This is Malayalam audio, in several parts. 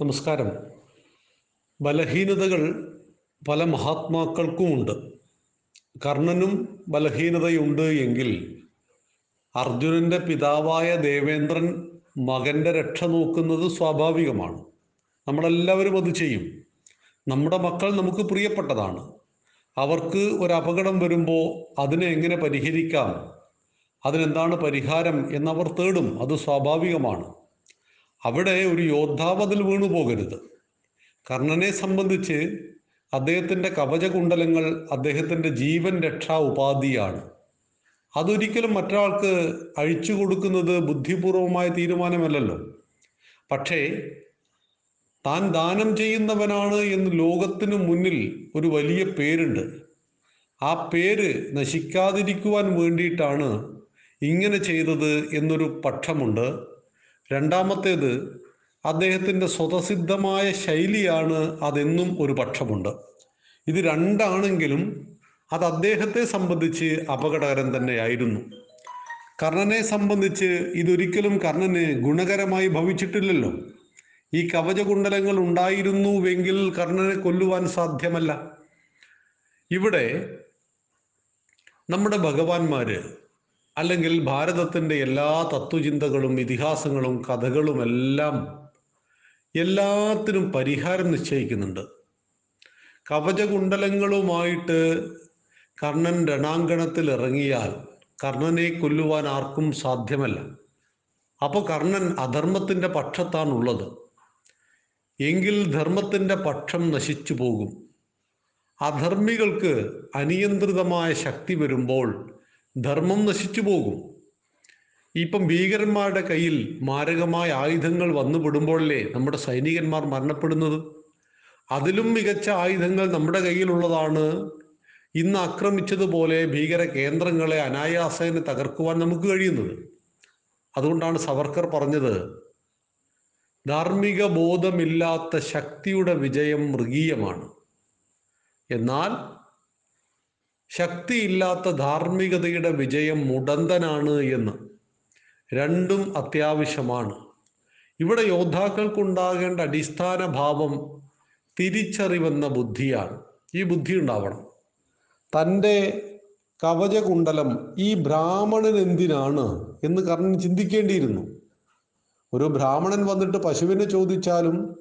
നമസ്കാരം. ബലഹീനതകൾ പല മഹാത്മാക്കൾക്കുമുണ്ട് കർണനും ബലഹീനതയുണ്ട് എങ്കിൽ അർജുനന്റെ പിതാവായ ദേവേന്ദ്രൻ മകന്റെ രക്ഷ നോക്കുന്നത് സ്വാഭാവികമാണ്. നമ്മളെല്ലാവരും അത് ചെയ്യും. നമ്മുടെ മക്കൾ നമുക്ക് പ്രിയപ്പെട്ടതാണ്. അവർക്ക് ഒരു അപകടം വരുമ്പോൾ അതിനെ എങ്ങനെ പരിഹരിക്കാം? അതിനെന്താണ് പരിഹാരം എന്നവർ തേടും. അത് സ്വാഭാവികമാണ്. അവിടെ ഒരു യോദ്ധാവ് അതിൽ വീണു പോകരുത്. കർണനെ സംബന്ധിച്ച് അദ്ദേഹത്തിന്റെ കവചകുണ്ടലങ്ങൾ അദ്ദേഹത്തിന്റെ ജീവൻ രക്ഷാ ഉപാധിയാണ്. അതൊരിക്കലും മറ്റൊരാൾക്ക് അഴിച്ചു കൊടുക്കുന്നത് ബുദ്ധിപൂർവമായ തീരുമാനമല്ലല്ലോ. പക്ഷേ താൻ ദാനം ചെയ്യുന്നവനാണ് എന്ന് ലോകത്തിന് മുന്നിൽ ഒരു വലിയ പേരുണ്ട്. ആ പേര് നശിക്കാതിരിക്കുവാൻ വേണ്ടിയിട്ടാണ് ഇങ്ങനെ ചെയ്തത് എന്നൊരു പക്ഷമുണ്ട്. രണ്ടാമത്തേത് അദ്ദേഹത്തിന്റെ സ്വതസിദ്ധമായ ശൈലിയാണ് അതെന്നും ഒരു പക്ഷമുണ്ട്. ഇത് രണ്ടാണെങ്കിലും അത് അദ്ദേഹത്തെ സംബന്ധിച്ച് അപകടകരം തന്നെയായിരുന്നു. കർണനെ സംബന്ധിച്ച് ഇതൊരിക്കലും കർണന് ഗുണകരമായി ഭവിച്ചിട്ടില്ലല്ലോ. ഈ കവചകുണ്ടലങ്ങൾ ഉണ്ടായിരുന്നുവെങ്കിൽ കർണനെ കൊല്ലുവാൻ സാധ്യമല്ല. ഇവിടെ നമ്മുടെ ഭഗവാന്മാര് അല്ലെങ്കിൽ ഭാരതത്തിന്റെ എല്ലാ തത്വചിന്തകളും ഇതിഹാസങ്ങളും കഥകളും എല്ലാം എല്ലാത്തിനും പരിഹാരം നിശ്ചയിക്കുന്നുണ്ട്. കവചകുണ്ടലങ്ങളുമായിട്ട് കർണൻ രണാങ്കണത്തിൽ ഇറങ്ങിയാൽ കർണനെ കൊല്ലുവാൻ ആർക്കും സാധ്യമല്ല. അപ്പോൾ കർണൻ അധർമ്മത്തിന്റെ പക്ഷത്താണുള്ളത്. എങ്കിൽ ധർമ്മത്തിന്റെ പക്ഷം നശിച്ചു പോകും. അധർമ്മികൾക്ക് അനിയന്ത്രിതമായ ശക്തി വരുമ്പോൾ ധർമ്മം നശിച്ചു പോകും. ഇപ്പം ഭീകരന്മാരുടെ കയ്യിൽ മാരകമായ ആയുധങ്ങൾ വന്നുപെടുമ്പോഴല്ലേ നമ്മുടെ സൈനികന്മാർ മരണപ്പെടുന്നത്? അതിലും മികച്ച ആയുധങ്ങൾ നമ്മുടെ കയ്യിലുള്ളതാണ്. ഇന്ന് ആക്രമിച്ചതുപോലെ ഭീകര കേന്ദ്രങ്ങളെ അനായാസേന തകർക്കുവാൻ നമുക്ക് കഴിയുന്നത്. അതുകൊണ്ടാണ് സവർക്കർ പറഞ്ഞത് ധാർമ്മിക ബോധമില്ലാത്ത ശക്തിയുടെ വിജയം മൃഗീയമാണ്. എന്നാൽ ശക്തിയില്ലാത്ത ധാർമ്മികതയുടെ വിജയം മുടന്തനാണ് എന്ന്. രണ്ടും അത്യാവശ്യമാണ്. ഇവിടെ യോദ്ധാക്കൾക്കുണ്ടാകേണ്ട അടിസ്ഥാന ഭാവം തിരിച്ചറിവെന്ന ബുദ്ധിയാണ്. ഈ ബുദ്ധി ഉണ്ടാവണം. തന്റെ കവചകുണ്ടലം ഈ ബ്രാഹ്മണൻ എന്തിനാണ് എന്ന് കർണൻ ചിന്തിക്കേണ്ടിയിരുന്നു. ഒരു ബ്രാഹ്മണൻ വന്നിട്ട് പശുവിനെ ചോദിച്ചാലും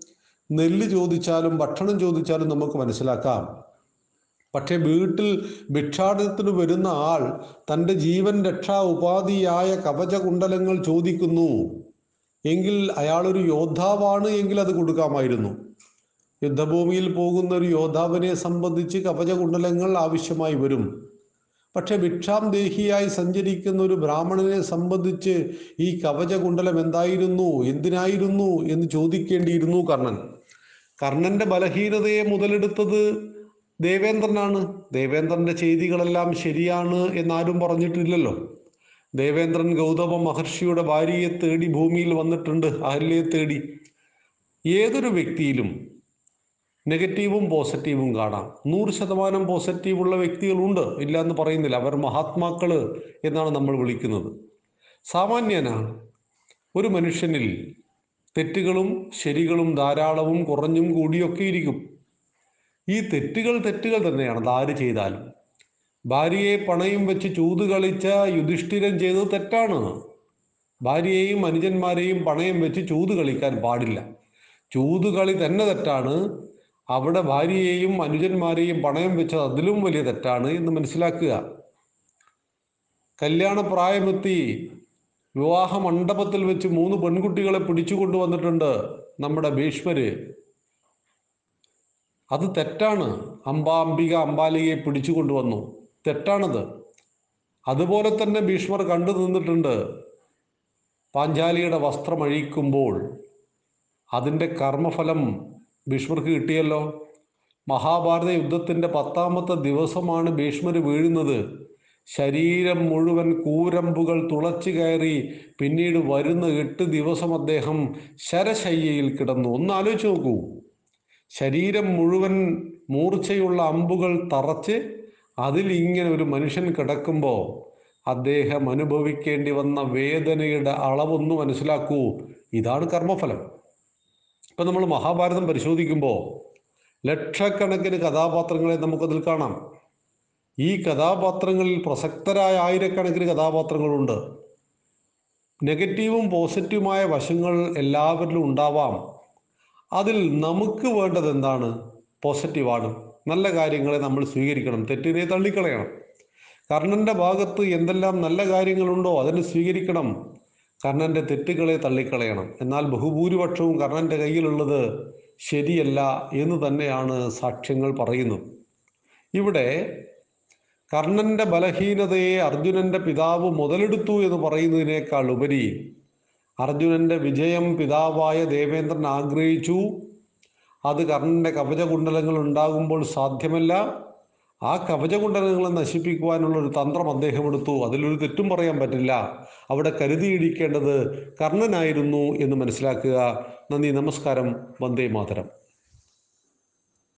നെല്ല് ചോദിച്ചാലും ഭക്ഷണം ചോദിച്ചാലും നമുക്ക് മനസ്സിലാക്കാം. പക്ഷേ വീട്ടിൽ ഭിക്ഷാടനത്തിന് വരുന്ന ആൾ തന്റെ ജീവൻ രക്ഷാ ഉപാധിയായ കവചകുണ്ടലങ്ങൾ ചോദിക്കുന്നു. എങ്കിൽ അയാളൊരു യോദ്ധാവാണ് എങ്കിൽ അത് കൊടുക്കാമായിരുന്നു. യുദ്ധഭൂമിയിൽ പോകുന്ന ഒരു യോദ്ധാവിനെ സംബന്ധിച്ച് കവചകുണ്ടലങ്ങൾ ആവശ്യമായി വരും. പക്ഷെ ഭിക്ഷാം ദേഹിയായി സഞ്ചരിക്കുന്ന ഒരു ബ്രാഹ്മണനെ സംബന്ധിച്ച് ഈ കവചകുണ്ടലം എന്തായിരുന്നു എന്തിനായിരുന്നു എന്ന് ചോദിക്കേണ്ടിയിരുന്നു കർണൻ. കർണന്റെ ബലഹീനതയെ മുതലെടുത്തത് ദേവേന്ദ്രനാണ്. ദേവേന്ദ്രന്റെ ചെയ്തികളെല്ലാം ശരിയാണ് എന്നാരും പറഞ്ഞിട്ടില്ലല്ലോ. ദേവേന്ദ്രൻ ഗൗതമ മഹർഷിയുടെ ഭാര്യയെ തേടി ഭൂമിയിൽ വന്നിട്ടുണ്ട്. അഹല്യയെ തേടി? ഏതൊരു വ്യക്തിയിലും നെഗറ്റീവും പോസിറ്റീവും കാണാം. നൂറ് ശതമാനം പോസിറ്റീവുള്ള വ്യക്തികളുണ്ട്. ഇല്ല എന്ന് പറയുന്നില്ല. അവർ മഹാത്മാക്കൾ എന്നാണ് നമ്മൾ വിളിക്കുന്നത്. സാമാന്യന ഒരു മനുഷ്യനിൽ തെറ്റുകളും ശരികളും ധാരാളവും കുറഞ്ഞും കൂടിയൊക്കെ ഇരിക്കും. ഈ തെറ്റുകൾ തെറ്റുകൾ തന്നെയാണ്. അതാര് ചെയ്താലും. ഭാര്യയെ പണയും വെച്ച് ചൂത് കളിച്ച യുധിഷ്ഠിരൻ ചെയ്തത് തെറ്റാണ്. ഭാര്യയെയും അനുജന്മാരെയും പണയം വെച്ച് ചൂത് കളിക്കാൻ പാടില്ല. ചൂത് കളി തന്നെ തെറ്റാണ്. അവിടെ ഭാര്യയെയും അനുജന്മാരെയും പണയം വെച്ചത് അതിലും വലിയ തെറ്റാണ് എന്ന് മനസ്സിലാക്കുക. കല്യാണ പ്രായമെത്തി വിവാഹ മണ്ഡപത്തിൽ വെച്ച് മൂന്ന് പെൺകുട്ടികളെ പിടിച്ചു കൊണ്ടുവന്നിട്ടുണ്ട് നമ്മുടെ ഭീഷ്മര്. അത് തെറ്റാണ്. അംബാംബിക അംബാലികയെ പിടിച്ചു കൊണ്ടുവന്നു. തെറ്റാണത്. അതുപോലെ തന്നെ ഭീഷ്മർ കണ്ടു നിന്നിട്ടുണ്ട്. പാഞ്ചാലിയുടെ വസ്ത്രം അഴിക്കുമ്പോൾ അതിന്റെ കർമ്മഫലം ഭീഷ്മർക്ക് കിട്ടിയല്ലോ. മഹാഭാരത യുദ്ധത്തിന്റെ പത്താമത്തെ ദിവസമാണ് ഭീഷ്മർ വീഴുന്നത്. ശരീരം മുഴുവൻ കൂരമ്പുകൾ തുളച്ചു കയറി പിന്നീട് വരുന്ന എട്ട് ദിവസം അദ്ദേഹം ശരശയ്യയിൽ കിടന്നു. ഒന്ന് ആലോചിച്ച് നോക്കൂ. ശരീരം മുഴുവൻ മൂർച്ചയുള്ള അമ്പുകൾ തറച്ച് അതിൽ ഇങ്ങനെ ഒരു മനുഷ്യൻ കിടക്കുമ്പോൾ അദ്ദേഹം അനുഭവിക്കേണ്ടി വന്ന വേദനയുടെ അളവൊന്ന് മനസ്സിലാക്കൂ. ഇതാണ് കർമ്മഫലം. ഇപ്പം നമ്മൾ മഹാഭാരതം പരിശോധിക്കുമ്പോൾ ലക്ഷക്കണക്കിന് കഥാപാത്രങ്ങളെ നമുക്കതിൽ കാണാം. ഈ കഥാപാത്രങ്ങളിൽ പ്രസക്തരായ ആയിരക്കണക്കിന് കഥാപാത്രങ്ങളുണ്ട്. നെഗറ്റീവും പോസിറ്റീവുമായ വശങ്ങൾ എല്ലാവരിലും ഉണ്ടാവാം. അതിൽ നമുക്ക് വേണ്ടത് എന്താണ്? പോസിറ്റീവാണ് നല്ല കാര്യങ്ങളെ നമ്മൾ സ്വീകരിക്കണം. തെറ്റിനെ തള്ളിക്കളയണം. കർണന്റെ ഭാഗത്ത് എന്തെല്ലാം നല്ല കാര്യങ്ങളുണ്ടോ അതിനെ സ്വീകരിക്കണം. കർണന്റെ തെറ്റുകളെ തള്ളിക്കളയണം. എന്നാൽ ബഹുഭൂരിപക്ഷവും കർണന്റെ കയ്യിലുള്ളത് ശരിയല്ല എന്ന് തന്നെയാണ് സാക്ഷ്യങ്ങൾ പറയുന്നത്. ഇവിടെ കർണന്റെ ബലഹീനതയെ അർജുനന്റെ പിതാവ് മുതലെടുത്തു എന്ന് പറയുന്നതിനേക്കാൾ ഉപരി അർജുനന്റെ വിജയം പിതാവായ ദേവേന്ദ്രൻ ആഗ്രഹിച്ചു. അത് കർണന്റെ കവചകുണ്ടലങ്ങൾ ഉണ്ടാകുമ്പോൾ സാധ്യമല്ല. ആ കവചകുണ്ടലങ്ങളെ നശിപ്പിക്കുവാനുള്ള ഒരു തന്ത്രം അദ്ദേഹം എടുത്തു. അതിലൊരു തെറ്റും പറയാൻ പറ്റില്ല. അവിടെ കരുതിയിടിക്കേണ്ടത് കർണനായിരുന്നു എന്ന് മനസ്സിലാക്കുക. നന്ദി നമസ്കാരം. വന്ദേ മാതരം.